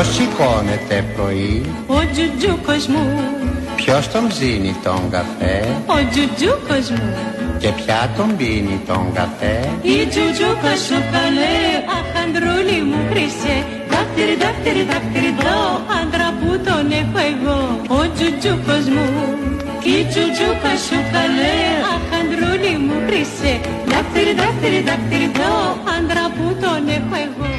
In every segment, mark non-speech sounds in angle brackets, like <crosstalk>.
Ποιος σηκώνεται πρωί; Ο τζουτζούκος μου. Ποιος τον ψήνει τον καφέ; Ο τζουτζούκος μου. Και ποια τον πίνει τον καφέ; Η τζουτζούκα σου καλέ Αχ αντρούλη μου χρυσέ. Δάκτυρι, δάκτυρι, δάκτυρι δω Άντρα που τον έχω εγώ. Ο τζουτζούκος μου. Η τζουτζούκα σου καλέ Αχ αντρούλη μου χρυσέ. Δάκτυρι, δάκτυρι, δάκτυρι δω Άντρα που τον έχω εγώ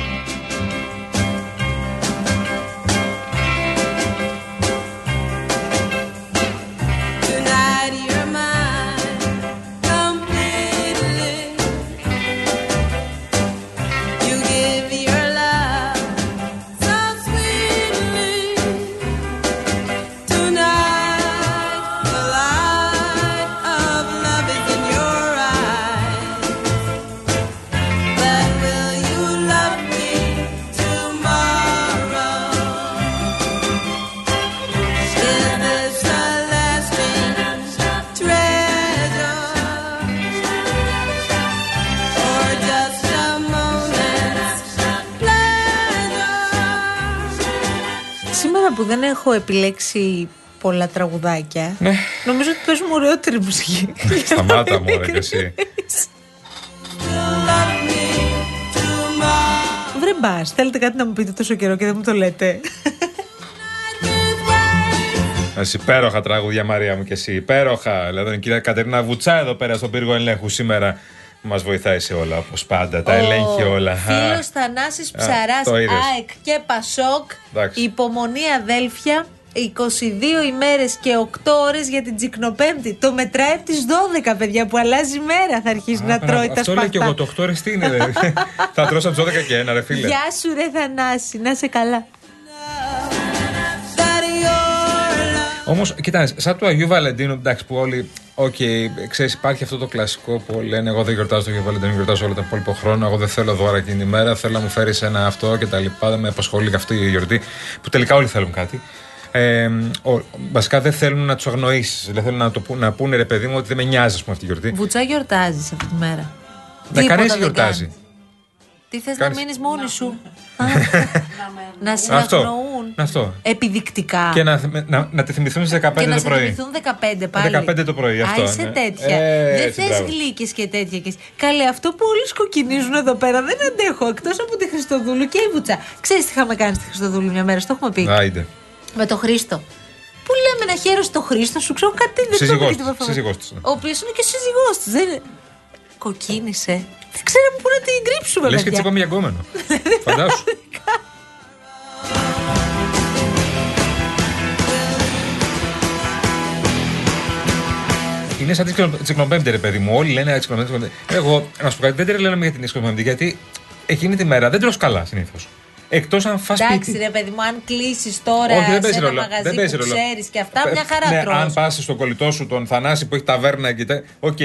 που δεν έχω επιλέξει πολλά τραγουδάκια, Ναι. νομίζω ότι παίζουμε ωραιότερη μουσική. Σταμάτα μου, ρε, και εσύ. Love me tomorrow. Βρε μπας, θέλετε κάτι να μου πείτε τόσο καιρό και δεν μου το λέτε; Εσύ υπέροχα τραγούδια, Μαρία μου και εσύ. Υπέροχα. Δηλαδή, η κυρία Κατερίνα Βουτσά εδώ πέρα στον πύργο ελέγχου σήμερα μας βοηθάει σε όλα, όπως πάντα. Τα ελέγχει όλα. Φίλος Θανάσης Α, Ψαράς, το είδες. ΑΕΚ και Πασόκ. Εντάξει. Υπομονή αδέλφια. 22 ημέρες και 8 ώρες για την Τσικνοπέμπτη. Το μετράει από τις 12 παιδιά που αλλάζει η μέρα. Θα αρχίσει να τρώει τα Αυτό λέω και εγώ. σπαθά. Το 8 ώρες τι είναι, δηλαδή. <laughs> Θα τρώσω από τις 12 και ένα, ρε φίλε. Γεια σου ρε Θανάση, να 'σαι καλά. That your love Όμως, κοιτάξτε, σαν του Αγίου Βαλεντίνου, εντάξει, που όλοι. Οκ, ξέρεις, υπάρχει αυτό το κλασικό που λένε: Εγώ δεν γιορτάζω το Αγίου Βαλεντίνου, γιορτάζω όλο τον υπόλοιπο χρόνο. Εγώ δεν θέλω δώρα εκείνη την ημέρα. Θέλω να μου φέρεις ένα αυτό και τα λοιπά. Δεν με απασχολεί αυτή η γιορτή. Που τελικά όλοι θέλουν κάτι. Ε, ο, βασικά δεν θέλουν να τους αγνοήσεις. Δεν θέλουν να, το, που- να πούνε ρε παιδί μου ότι δεν με νοιάζει ας πούμε, αυτή η γιορτή. Βουτσά γιορτάζεις αυτή τη μέρα. Να Τίποτα κανεί δεν γιορτάζει. Κάνεις. Τι θες Κάνεις- να μείνεις μόνη σου; Α, να σε Αυτό. αγνοούν. Αυτό. Επιδεικτικά. Και να, να, να τη θυμηθούν στις 15 Και να το σε πρωί. θυμηθούν 15 πάλι. 15 το πρωί, αυτό, Α, είσαι ναι. τέτοια. Ε, δεν έτσι, θες μπράβο. γλύκες και τέτοια. Και... Καλέ, αυτό που όλοι σκοκκινίζουν εδώ πέρα δεν αντέχω. Εκτός από τη Χριστοδούλου και η Βουτσά. Ξέρεις τι είχαμε κάνει στη Χριστοδούλου μια μέρα, στο έχουμε πει; Άιντε. Με το Χρήστο. Που λέμε να χαίρεσαι το Χρήστο, σου ξέρω κάτι δεν Σύζυγός το της, βρήκε με σύζυγός της, ναι. Ο οποίος είναι και σύζυγός της. Δεν... είναι- Κοκκίνησε. Δεν ξέραμε πού να την κρύψουμε, Λες και παιδιά. τσίπαμε για γκόμενο. <laughs> Φαντάσου. Είναι σαν τη τσικνοπέμπτη, ρε παιδί μου. Όλοι λένε τσικνοπέμπτη. τσικνοπέμπτη. Εγώ, να σου πω κάτι, δεν τρελαίνομαι για την τσικνοπέμπτη, γιατί εκείνη τη μέρα δεν τρως καλά συνήθως. Εκτός αν φας Εντάξει, σπίτι. ρε παιδί μου, αν κλείσεις τώρα Όχι, δεν σε παίζει ένα ρόλο. μαγαζί Δεν παίζει που ρόλο. ξέρεις και αυτά, Ε, μια χαρά ναι, τρως. Αν πας στον κολλητό σου, τον Θανάση που έχει ταβέρνα και τε- Οκ.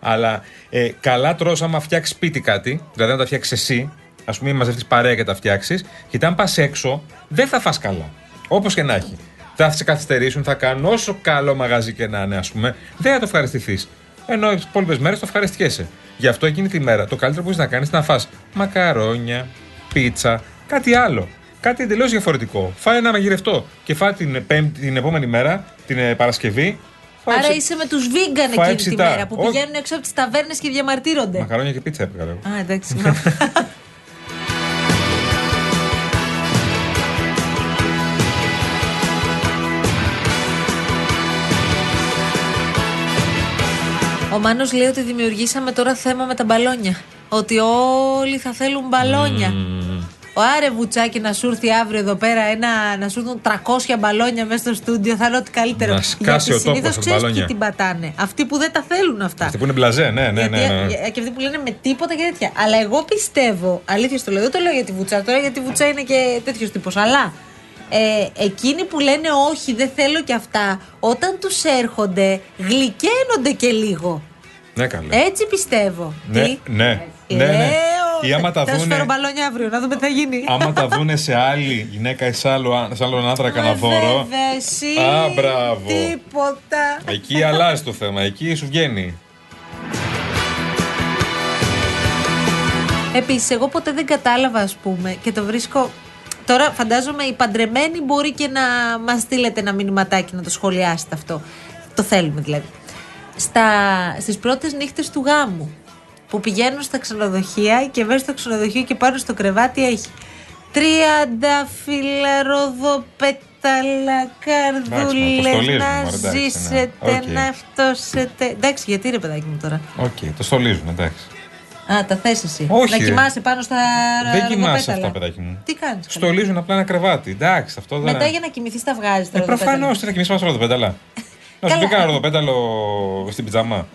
Αλλά ε, καλά τρως άμα φτιάξεις σπίτι κάτι, δηλαδή να τα φτιάξεις εσύ, ας πούμε, μαζευτείς παρέα και τα φτιάξεις, γιατί αν πας έξω, δεν θα φας καλά. Όπως και να έχει. Θα σε καθυστερήσουν, θα κάνουν όσο καλό μαγαζί και να είναι, ας πούμε, δεν θα το ευχαριστηθείς. Ενώ τις υπόλοιπες μέρες το ευχαριστιέσαι. Γι' αυτό εκείνη τη μέρα το καλύτερο που έχεις να κάνεις είναι να φας μακαρόνια, πίτσα, κάτι άλλο. Κάτι εντελώς διαφορετικό. Φάει ένα μαγειρευτό και φάει την, πέμπτη, την επόμενη μέρα, την ε, Παρασκευή. φάε Άρα ψι- είσαι με τους βίγκαν Φάει εκείνη τη ψητά. μέρα που Όχι. πηγαίνουν έξω από τις ταβέρνες και διαμαρτύρονται. Μακαρόνια και πίτσα έπρεπε. Α, εντάξει, συγγνώμη. Ο Μάνος λέει ότι δημιουργήσαμε τώρα θέμα με τα μπαλόνια. Ότι όλοι θα θέλουν μπαλόνια. Ο Άρε Βουτσάκη να σου έρθει αύριο εδώ πέρα ένα, να σου έρθουν 300 μπαλόνια μέσα στο στούντιο. Θα είναι ό,τι καλύτερο. Να σκάσει ο τόπος συνήθως από ξέρεις μπαλόνια. ποιοι την πατάνε. Αυτοί που δεν τα θέλουν αυτά. Αυτή που είναι μπλαζέ, ναι, ναι, Γιατί, ναι. ναι. ε, Και αυτοί που λένε με τίποτα και τέτοια. Αλλά εγώ πιστεύω, αλήθεια στο λέω, δεν το λέω για τη Βουτσά τώρα, γιατί η Βουτσά είναι και τέτοιος τύπος. Αλλά ε, εκείνοι που λένε όχι, δεν θέλω και αυτά, όταν τους έρχονται, γλυκαίνονται και λίγο. Ναι, καλά. Έτσι πιστεύω. Ναι, Τι; ναι. Ε, ναι, ναι. ο- Ή άμα τα Θα σου δούνε, φέρω μπαλόνια αύριο, να δούμε τι θα γίνει. άμα τα δούνε σε άλλη γυναίκα ή σε, άλλο, άν- σε άλλον άντρα κανένα Ε, δώρο. Βέβαια, εσύ. Α, μπράβο. Τίποτα. Εκεί αλλάζει το θέμα, εκεί σου βγαίνει. Επίσης, εγώ ποτέ δεν κατάλαβα, ας πούμε, και το βρίσκω. Τώρα φαντάζομαι οι παντρεμένοι μπορεί και να μας στείλετε ένα μηνυματάκι να το σχολιάσετε αυτό. Το θέλουμε δηλαδή. Στα, στις πρώτες νύχτες του γάμου που πηγαίνουν στα ξενοδοχεία και μέσα στο ξενοδοχείο και πάνω στο κρεβάτι έχει τριάντα ροδοπέταλα καρδούλες στολίζουμε, να μωρέ, εντάξει, ναι. ζήσετε, Οκ. να αυτόσετε. Εντάξει, γιατί ρε παιδάκι μου τώρα; Οκ, το στολίζουν, εντάξει. Α, τα θες εσύ. Όχι, να ρε. κοιμάσαι πάνω στα Δεν κοιμάσαι ροδοπέταλα. αυτά, παιδάκι μου. Τι κάνεις. καλά; Στολίζουν απλά ένα κρεβάτι. Εντάξει, αυτό δεν. Μετά για να κοιμηθείς τα βγάζεις. Ε, προφανώς τι να κοιμήσει πάνω στο ροδοπέταλα. Να σου Καλά. πει κανένα ροδοπέταλο στην πιτζαμά.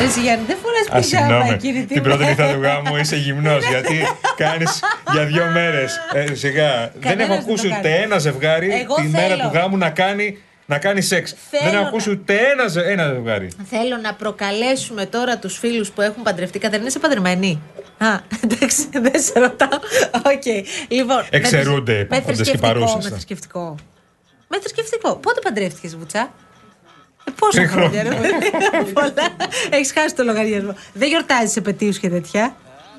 Εσύ Γιάννη, δεν φοράς Α, πιτζάμα συγγνώμη. εκείνη Την πρώτη νύχτα του γάμου είσαι γυμνός γιατί κάνεις για δύο μέρες. Ε, σιγά. δεν έχω δεν ακούσει το ούτε κάνει. ένα ζευγάρι Εγώ τη μέρα θέλω. του γάμου να κάνει, να κάνει σεξ. Θέλω δεν έχω να- ακούσει ούτε ένα, ζε- ένα ζευγάρι. Θέλω να προκαλέσουμε τώρα τους φίλους που έχουν παντρευτεί. Κατερίνα, είσαι παντρεμένη; Α, εντάξει, δεν σε ρωτάω. Οκ. Λοιπόν, με Εξαιρούνται θρησκε- με υπάρχοντες και θρησκευτικό, παρούσες. Με θρησκευτικό. Με θρησκευτικό. Πότε παντρεύτηκες, Βουτσά; Ε, πόσα Πριν χρόνια, ρε χρόνια. παιδί. <laughs> Πολλά. Έχεις χάσει το λογαριασμό. Δεν γιορτάζεις επαιτίους και τέτοια.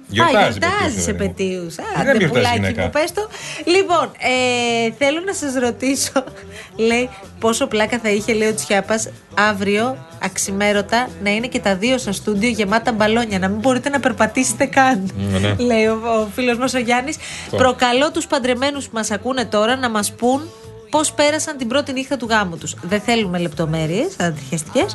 Γιορτάζει Α, γιορτάζει επαιτίους, παιδί μου. επαιτίους. δεν Άντε, γιορτάζει πουλάκι γυναίκα. μου, πες το. Λοιπόν, ε, θέλω να σας ρωτήσω, <laughs> λέει, πόσο πλάκα θα είχε, λέει ο Τσιάπας, αύριο, αξιμέρωτα, να είναι και τα δύο στα στούντιο γεμάτα μπαλόνια, να μην μπορείτε να περπατήσετε καν. Mm, ναι. <laughs> Λέει ο, ο φίλος μας ο Γιάννης. Προκαλώ τους παντρεμένους που μας ακούνε τώρα να μας πούν πώς πέρασαν την πρώτη νύχτα του γάμου τους. Δεν θέλουμε λεπτομέρειες, αντιχεστικέ.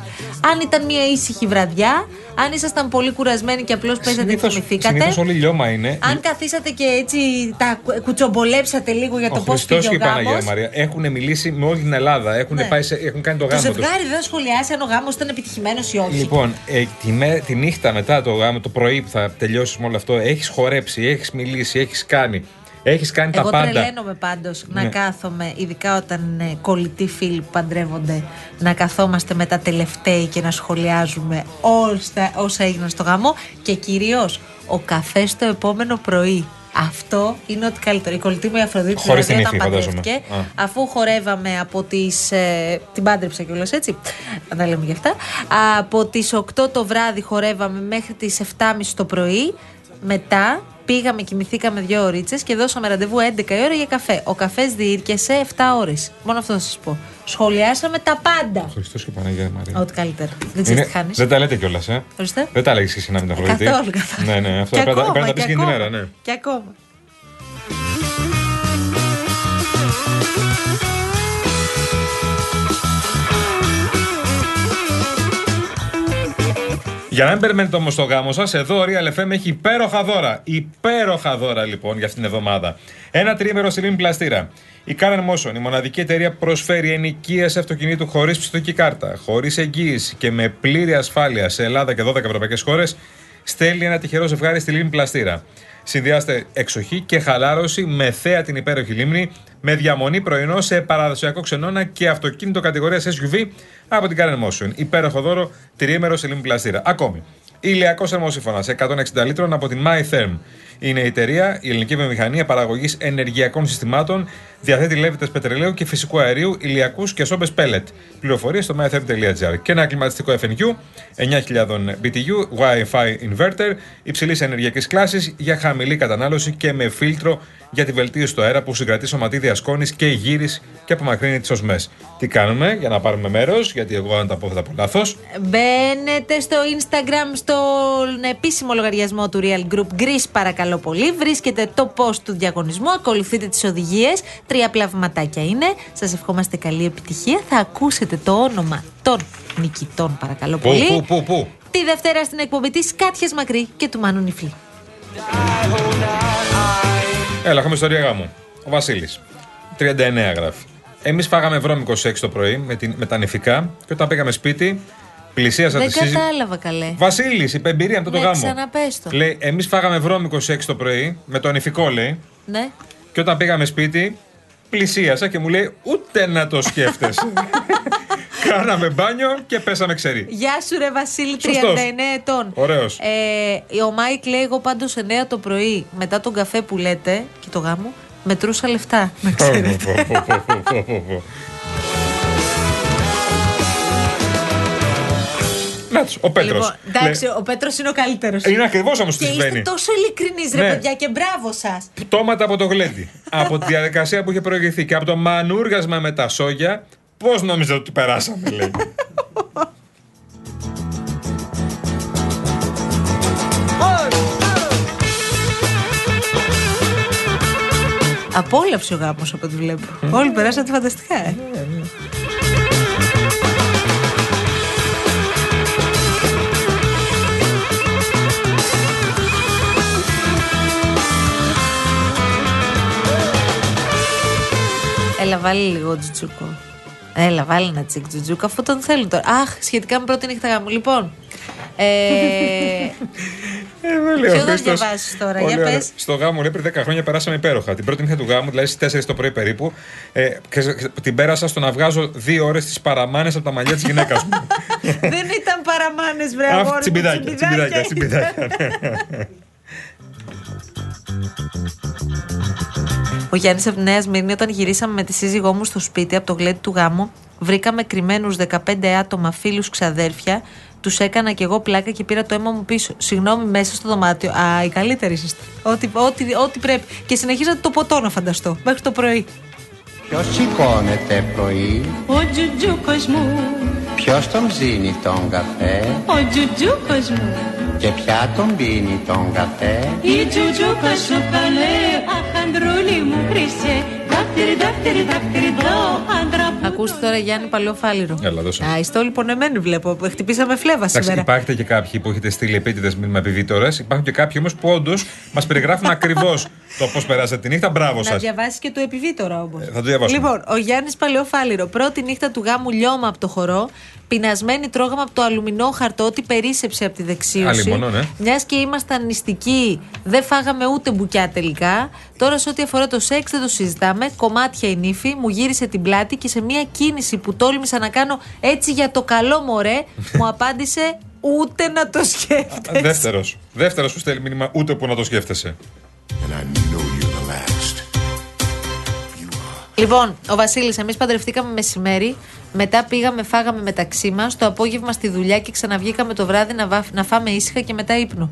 Αν ήταν μια ήσυχη βραδιά, αν ήσασταν πολύ κουρασμένοι και απλώς παίζατε και Συνήθως- θυμηθήκατε. συνήθως όλοι λιώμα είναι. Αν καθίσατε και έτσι τα κου- κουτσομπολέψατε λίγο για Ο το πώς Χριστός πήγε και ο η Παναγία γάμος. Μαρία έχουν μιλήσει με όλη την Ελλάδα. Έχουν, Ναι. πάει σε, έχουν κάνει το Το γάμο τους. ζευγάρι δεν θα σχολιάσει αν ο γάμος ήταν επιτυχημένος ή όχι. Λοιπόν, ε, τη, μέ- τη νύχτα μετά το γάμο, το πρωί που θα τελειώσεις με όλο αυτό, έχεις χορέψει, έχεις μιλήσει, έχεις κάνει. Έχεις κάνει Εγώ τα πάντα. τρελαίνομαι πάντως να Ναι. κάθομαι, ειδικά όταν είναι κολλητοί φίλοι που παντρεύονται, να καθόμαστε μετά τελευταίοι και να σχολιάζουμε όλα τα- όσα έγιναν στο γάμο και κυρίως ο καφές το επόμενο πρωί. Αυτό είναι ό,τι καλύτερο. Η κολλητή μου η Αφροδίτη Χωρίς δηλαδή, την όταν ύφη, φαντάζομαι. παντρεύτηκε, Α. αφού χορεύαμε από τις... Ε, την πάντρεψα κιόλας έτσι, δεν τα λέμε γι' αυτά. Από τις 8 το βράδυ χορεύαμε μέχρι τις 7.30 το πρωί. Μετά πήγαμε, κοιμηθήκαμε δύο ωρίτσες και δώσαμε ραντεβού 11 η ώρα για καφέ. Ο καφές διήρκεσε 7 ώρες. Μόνο αυτό θα σας πω. Σχολιάσαμε τα πάντα. Χριστός και η Παναγία Μαρία. Ό,τι καλύτερο. Δεν ξέρεις τι χάνεις. δεν τα λέτε κιόλας, ε; Ορίστε. Δεν τα λέγεις εσύ να μην τα Αφροδίτη. Καθόλου, καθόλου. Ναι, ναι, αυτό Και πρέπει να- ακόμα, πρέπει να τα πεις και και την ακόμα. ημέρα, ναι. Και ακόμα. Για να μην περιμένετε όμως το γάμο σας, εδώ ο Real FM έχει υπέροχα δώρα. Υπέροχα δώρα λοιπόν για αυτήν την εβδομάδα. Ένα τρίμερο σε πλαστήρα. Η Canon Motion, η μοναδική εταιρεία που προσφέρει ενοικίαση αυτοκινήτου χωρίς πιστοτική κάρτα, χωρίς εγγύηση και με πλήρη ασφάλεια σε Ελλάδα και 12 ευρωπαϊκές χώρες, στέλνει ένα τυχερό ζευγάρι στη λίμνη πλαστήρα. Συνδυάστε εξοχή και χαλάρωση με θέα την υπέροχη λίμνη, με διαμονή πρωινό σε παραδοσιακό ξενώνα και αυτοκίνητο κατηγορίας SUV από την Karen Motion. Υπέροχο δώρο, τριήμερο σε λίμνη πλαστήρα. Ακόμη, ηλιακός θερμοσύφωνα 160 λίτρων από την MyTherm. Είναι η εταιρεία, η ελληνική βιομηχανία παραγωγής ενεργειακών συστημάτων, διαθέτει λέβητε πετρελαίου και φυσικού αερίου, ηλιακούς και σόμπες pellet. Πληροφορίες στο mytherm.gr. Και ένα κλιματιστικό FNU 9000 BTU, Wi-Fi inverter, υψηλής ενεργειακής κλάσης για χαμηλή κατανάλωση και με φίλτρο για τη βελτίωση του αέρα που συγκρατεί σωματίδια σκόνη και γύρις και απομακρύνει τις οσμές. Τι κάνουμε για να πάρουμε μέρος, γιατί εγώ αν τα πω θα τα πω λάθος. Μπαίνετε στο Instagram, στον επίσημο λογαριασμό του Real Group Greece, παρακαλώ πολύ. Βρίσκετε το post του διαγωνισμού, ακολουθείτε τις οδηγίες. Τρία πλαυματάκια είναι. Σας ευχόμαστε καλή επιτυχία. Θα ακούσετε το όνομα των νικητών, παρακαλώ Πού, πολύ. πού, πού, πού; Τη Δευτέρα στην εκπομπή της Κάτιας Μακρύ και του Μάνου Νιφλή. Έλα, έχουμε ιστορία γάμου. Ο Βασίλης. 39 γράφει. Εμείς φάγαμε βρώμικο σεξ το πρωί με, την, με τα νυφικά και όταν πήγαμε σπίτι, πλησίασα Δεν τη σύζυγο. κατάλαβα καλέ. Βασίλης, είπε εμπειρία μετά το Ναι, γάμο. ξαναπες το. Λέει, εμείς φάγαμε βρώμικο σεξ το πρωί με το νυφικό, λέει. Ναι. Και όταν πήγαμε σπίτι, πλησίασα και μου λέει, ούτε να το σκέφτεσαι. <laughs> Κάναμε μπάνιο και πέσαμε ξεροί. Γεια σου ρε Βασίλη, 39 Σωστός. ετών. Ωραίος. Ε, ο Μάικ λέει εγώ πάντως 9 το πρωί μετά τον καφέ που λέτε και το γάμο μετρούσα λεφτά. Να ξέρετε. Να τους, ο Πέτρος. Λοιπόν, εντάξει, ο Πέτρος είναι ο καλύτερος. Είναι ακριβώς όμως τι Και είστε συμβαίνει. τόσο ειλικρινείς, ρε Ναι. παιδιά, και μπράβο σας. Πτώματα από το γλέντι. από τη διαδικασία που είχε προηγηθεί και από το μανούργασμα με τα σόγια. Πώς νόμιζα ότι περάσαμε, λέει. Απόλαυσε ο γάμος από ό,τι βλέπω. Όλοι περάσατε φανταστικά, ε. Έλα, βάλει λίγο τζουτζούκο. Έλα, βάλει ένα τσικ τζουτζούκο αφού τον θέλουν τώρα. Αχ, σχετικά με πρώτη νύχτα γάμου. Λοιπόν. Ε, Ε, <laughs> με λέει ο Ποιο θα Χρήστος. διαβάσεις τώρα, Πολύ για ωραίο. πες. Στο γάμο, λέει, πριν 10 χρόνια περάσαμε υπέροχα. Την πρώτη νύχτα του γάμου, δηλαδή στις 4 το πρωί περίπου, ε, και σε- την πέρασα στο να βγάζω δύο ώρες τις παραμάνες από τα μαλλιά της γυναίκας μου. <laughs> δεν ήταν παραμάνες βρε Αχ, αγόρι μου, τσιμπιδάκια, τσιμπιδάκια, τσιμπιδάκια. <laughs> τσιμπιδάκια. Ο Γιάννης από τη Νέα Σμύρνη, όταν γυρίσαμε με τη σύζυγό μου στο σπίτι από το γλέντι του γάμου, βρήκαμε κρυμμένους 15 άτομα, φίλους, ξαδέρφια. Τους έκανα κι εγώ πλάκα και πήρα το αίμα μου πίσω. Συγγνώμη, μέσα στο δωμάτιο. Α, οι καλύτεροι είσαστε. Ό,τι, ό,τι, ό,τι πρέπει. Και συνεχίζατε το ποτό να φανταστώ. Μέχρι το πρωί. Ποιος σηκώνεται πρωί, Ο τζουτζούκος μου, ποιος τον ψήνει τον καφέ; Ο τζουτζούκος μου και ποια τον πίνει τον καφέ; Η τζουτζούκα σου καλέ, αχ αντρούλη μου χρυσέ Δάκτυρι, δάκτυρι, δάκτυρι, δω άντρα που Ακούστε τώρα Γιάννη Παλαιοφάλιρο. Έλα, δώσε. Α, είστε όλοι πονεμένοι βλέπω. Χτυπήσαμε φλέβα Εντάξει, σήμερα. υπάρχετε και κάποιοι που έχετε στείλει επίτηδες μήνυμα επιβίτορε. Υπάρχουν και κάποιοι όμως που όντως μας περιγράφουν ακριβώς το πώς περάσατε τη νύχτα. Μπράβο Να σας. διαβάσεις και το επιβίτορα όμως. Ε, θα το διαβάσουμε. Λοιπόν, ο Γιάννης Παλαιοφάλιρο. Πρώτη νύχτα του γάμου λιώμα από το χορό. Πεινασμένοι τρώγαμε από το αλουμινό χαρτό ότι περίσεψε από τη δεξίωση. Άλλη μόνο, ναι. Μιας και ήμασταν νηστικοί, δεν φάγαμε ούτε μπουκιά τελικά. Τώρα, σε ό,τι αφορά το σεξ, δεν το συζητάμε. Κομμάτια η νύφη, μου γύρισε την πλάτη και σε μια κίνηση που τόλμησα να κάνω έτσι για το καλό μωρέ, μου <laughs> απάντησε ούτε να το σκέφτεσαι. Δεύτερος. Δεύτερος που στέλνει μήνυμα ούτε που να το σκέφτεσαι. and I know you're the last. Λοιπόν, ο Βασίλης, εμείς παντρευτήκαμε μεσημέρι. Μετά πήγαμε, φάγαμε μεταξύ μας. Το απόγευμα στη δουλειά και ξαναβγήκαμε το βράδυ να, βάφ- να φάμε ήσυχα και μετά ύπνο.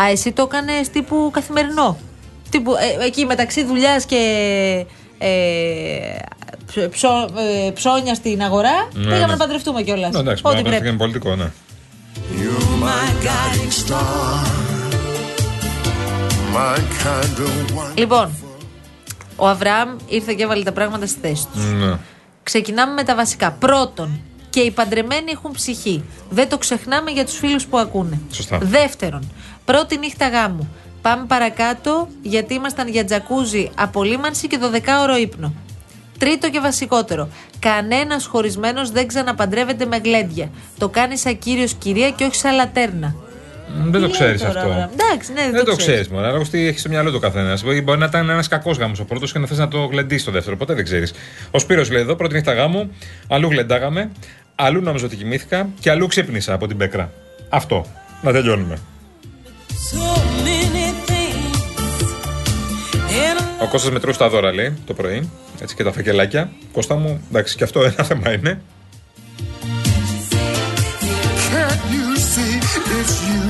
Α, εσύ το έκανες τύπου καθημερινό; Τύπου, ε, εκεί μεταξύ δουλειάς και ε, ψ- ψω- ε, ψώνια στην αγορά. Ναι, πήγαμε ναι. να παντρευτούμε κιόλας. Ναι, εντάξει, Ό,τι μπορεί να πρέπει. είναι πολιτικό, ναι. You're my guiding star, my kind of one. Λοιπόν, ο Αβραάμ ήρθε και έβαλε τα πράγματα στη θέση τους. ναι. Ξεκινάμε με τα βασικά. Πρώτον, και οι παντρεμένοι έχουν ψυχή. Δεν το ξεχνάμε για τους φίλους που ακούνε. Σωστά. Δεύτερον, πρώτη νύχτα γάμου. Πάμε παρακάτω γιατί ήμασταν για τζακούζι απολύμανση και 12ωρο ύπνο. Τρίτο και βασικότερο. Κανένας χωρισμένος δεν ξαναπαντρεύεται με γλέντια. Το κάνει σαν κύριος κυρία και όχι σαν λατέρνα. Μ, Δεν το Τι ξέρεις λέει τώρα, αυτό. Αβραάμ; Εντάξει, ναι, δεν, Δεν το ξέρεις. ξέρεις μόνο. Αλλά τι έχεις στο μυαλό του καθένας. Μπορεί να ήταν ένας κακός γάμος ο πρώτος και να θες να το γλεντήσει το δεύτερο. Ποτέ δεν ξέρεις. Ο Σπύρος λέει εδώ, πρώτη νύχτα γάμου, αλλού γλεντάγαμε, αλλού νόμιζα ότι κοιμήθηκα και αλλού ξύπνησα από την πέκρα. Αυτό. Να τελειώνουμε. So many things in a Ο Κώστας μετρούσε τα δώρα, λέει, το πρωί. Έτσι και τα φακελάκια. Κώστα μου, εντάξει, και αυτό ένα θέμα είναι. Can't you see it's you?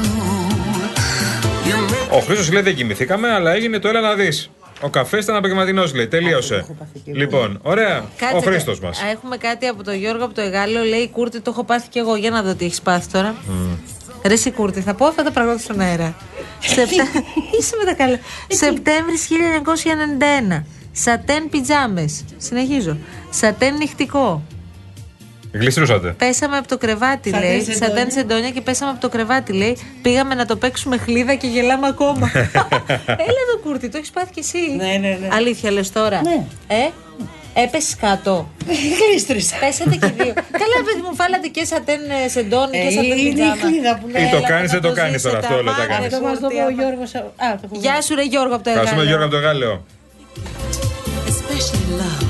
You make Ο Χρήστος λέει δεν κοιμηθήκαμε, αλλά έγινε το έλα να δεις. Ο καφές ήταν απογευματινό, λέει. Τελείωσε. Λοιπόν, ωραία. Κάτσε, ο Χρήστος κα- μας. Α, Έχουμε κάτι από τον Γιώργο από το Εγάλεο. Λέει Κούρτη, το έχω πάθει κι εγώ. Για να δω τι έχεις πάθει τώρα. Ρε εσύ Κούρτη, θα πω αυτά τα πράγματα στον αέρα. Σεπτε... <laughs> Είσαι με τα καλά. Σεπτέμβρη 1991. Σατέν πιτζάμες. Συνεχίζω. Σατέν νυχτικό. Γλιστρούσατε. Πέσαμε από το κρεβάτι, Σατέν λέει. σεντόνια. Σατέν σεντόνια και πέσαμε από το κρεβάτι, λέει. Πήγαμε να το παίξουμε χλίδα και γελάμε ακόμα. <laughs> Έλα εδώ, Κούρτη, το έχεις πάθει κι εσύ; Ναι, ναι, ναι. Αλήθεια, λες τώρα. Ναι. Ε, έπεσε κάτω. Γλίστρισα. Πέσατε και δύο. <laughs> Καλά, παιδί μου, βάλατε και σατέν ε, σεντόνι Ε, και σατέν είναι η πιτζάμα. χλίδα που λέει. Ή το Έλα, κάνεις, να δεν το κάνεις ζήσετε, τώρα, αυτό όλα τα αμάν, κάνεις. ρε, Αυτό μας το Κούρτη, είπε ο αμάν. Γιώργος. Α, το έχω Γεια σου, ρε Γιώργο από το Ευχαριστούμε, Εγάλεο. Γιώργο από το Γάλλιο. especially love.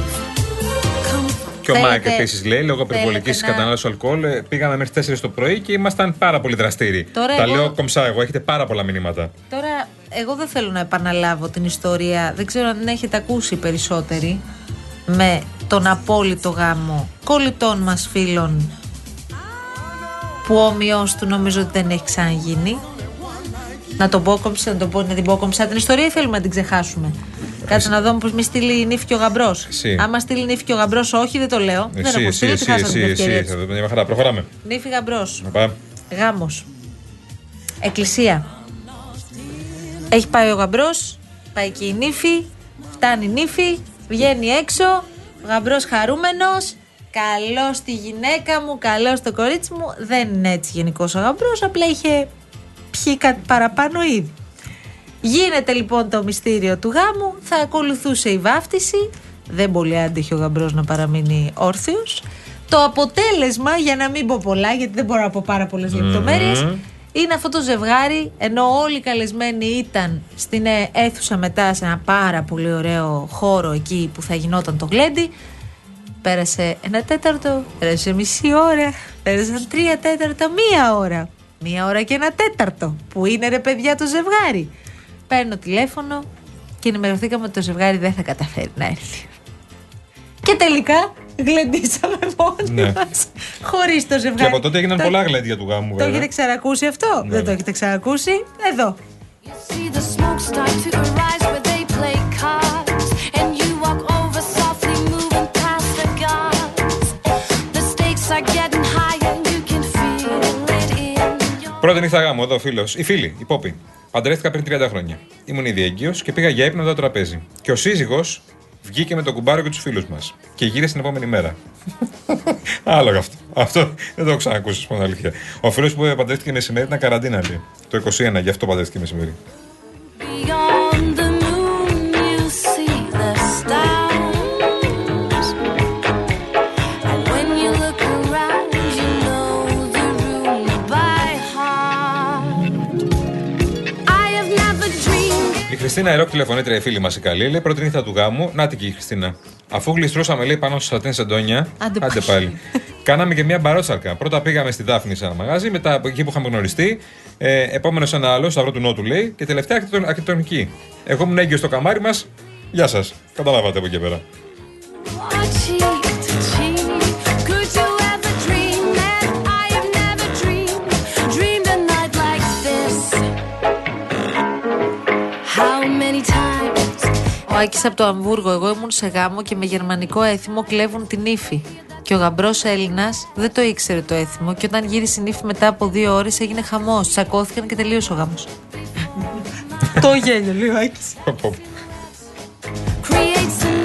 Come Και ο Θέλετε- Μάικ επίσης λέει, λόγω θέλετε υπερβολική να- κατανάλωσης αλκοόλ, ε, πήγαμε μέχρι 4 το πρωί και ήμασταν πάρα πολύ δραστήριοι. Τώρα Τα εγώ- λέω κομψά εγώ, έχετε πάρα πολλά μηνύματα. Τώρα, εγώ δεν θέλω να επαναλάβω την ιστορία. Δεν ξέρω αν την έχετε ακούσει περισσότεροι. Με τον απόλυτο γάμο κολλητών μας φίλων που ο όμοιος του νομίζω ότι δεν έχει ξαναγίνει. Να τον πόκομψε, να, τον πω, να την πόκομψα. Την ιστορία ή θέλουμε να την ξεχάσουμε; Κάτσε να δούμε πώς μη στείλει η νύφη και ο γαμπρός. Εσύ. Άμα στείλει νύφη και ο γαμπρός, όχι, δεν το λέω. δεν Εσύ, έχω εσύ, στείλει, εσύ, τη χάσαμε εσύ, την ευκαιρία εσύ. της. Θα το πούμε μια χαρά. Προχωράμε. Νύφη γαμπρός. Να πάμε. Γάμος. Εκκλησία. Έχει πάει ο γαμπρός, πάει και η νύφη, φτάνει η νύφη, βγαίνει έξω, ο γαμπρός χαρούμενος. Καλός στη γυναίκα μου, καλός στο κορίτσι μου. Δεν είναι έτσι γενικός ο γαμπρός, απλά είχε πιει κάτι παραπάνω ήδη. Γίνεται λοιπόν το μυστήριο του γάμου, θα ακολουθούσε η βάφτιση. Δεν πολύ άντυχε ο γαμπρός να παραμείνει όρθιος. Το αποτέλεσμα, για να μην πω πολλά, γιατί δεν μπορώ να πω πάρα πολλές λεπτομέρειες, είναι αυτό το ζευγάρι, ενώ όλοι οι καλεσμένοι ήταν στην ε, αίθουσα μετά σε ένα πάρα πολύ ωραίο χώρο εκεί που θα γινόταν το γλέντι, Πέρασε ένα τέταρτο, πέρασε μισή ώρα, πέρασαν τρία τέταρτα, μία ώρα. Μία ώρα και ένα τέταρτο. Που είναι ρε παιδιά το ζευγάρι. Παίρνω τηλέφωνο και ενημερωθήκαμε ότι το ζευγάρι δεν θα καταφέρει να έρθει. Και τελικά γλεντήσαμε μόνοι Ναι. μας, χωρίς το ζευγάρι. Και από τότε έγιναν Το- πολλά γλέντια του γάμου, Το βέβαια. έχετε ξανακούσει αυτό; Ναι, Δεν το ναι. έχετε ξανακούσει; Εδώ. See the smoke start to arise where they play cards, and you walk over softly, moving past the guards. The stakes are getting higher, you can feel it in your. Πρώτη νύχτα γάμου, εδώ φίλος. Η φίλη, η Πόπη. Παντρεύτηκα πριν 30 χρόνια. Ήμουν ήδη έγκυος και πήγα για ύπνο εδώ το τραπέζι. Και ο σύζυγος βγήκε με τον κουμπάρο και τους φίλους μας. Και γύρισε την επόμενη μέρα. <laughs> Άλογα αυτό. Αυτό δεν το έχω ξανακούσει, πω την αλήθεια. Ο φίλος που παντρεύτηκε μεσημέρι ήταν καραντίνα, λέει. Το 21, γι' αυτό παντρεύτηκε μεσημέρι. Χριστίνα Ερόκ τηλεφωνήτρια, η φίλη μας η καλή, λέει πρώτη νύχτα του γάμου. Να την και η Χριστίνα. Αφού γλιστρούσαμε, λέει, πάνω στο σατέν σεντόνια. Άντε άντε πάλι. πάλι. Κάναμε και μια μπαρότσαρκα. Πρώτα πήγαμε στη Δάφνη σε ένα μαγάζι, μετά από εκεί που είχαμε γνωριστεί. Ε, Επόμενος ένα άλλο, Σταυρό του Νότου λέει. Και τελευταία αρχιτεκτον- αρχιτεκτονική. Εγώ ήμουν έγκυος στο καμάρι μας. Γεια σας. Καταλάβατε από εκεί πέρα. Άκης από το Αμβούργο. Εγώ ήμουν σε γάμο και με γερμανικό έθιμο κλέβουν την ύφη. Και ο γαμπρός Έλληνας δεν το ήξερε το έθιμο. Και όταν γύρισε η νύφη μετά από δύο ώρες έγινε χαμός. Τσακώθηκαν και τελείωσε ο γάμος. το γέλιο, λέει ο Άκης. Creates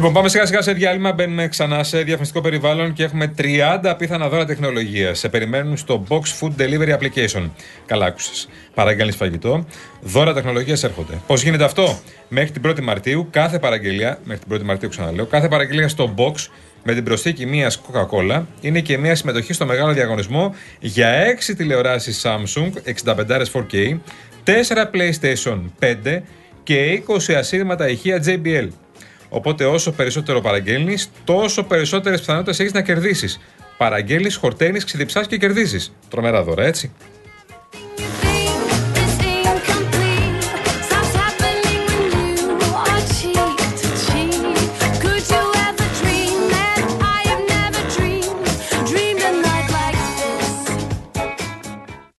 Λοιπόν, πάμε σιγά σιγά σε διάλειμμα. Μπαίνουμε ξανά σε διαφημιστικό περιβάλλον και έχουμε 30 απίθανα δώρα τεχνολογίας. Σε περιμένουν στο Box Food Delivery Application. Καλά άκουσες. Παραγγέλνεις φαγητό. Δώρα τεχνολογίας έρχονται. Πώς γίνεται αυτό, Μέχρι την 1η Μαρτίου, κάθε παραγγελία, μέχρι την 1η Μαρτίου ξαναλέω, κάθε παραγγελία στο Box με την προσθήκη μια Coca-Cola είναι και μια συμμετοχή στο μεγάλο διαγωνισμό για 6 τηλεοράσεις Samsung 65 4K, 4 PlayStation 5 και 20 ασύρματα ηχεία JBL. Οπότε όσο περισσότερο παραγγέλνεις, τόσο περισσότερες πιθανότητες έχεις να κερδίσεις. Παραγγέλνεις, χορταίνεις, ξυδιψά και κερδίζεις. Τρομερά δώρα, έτσι.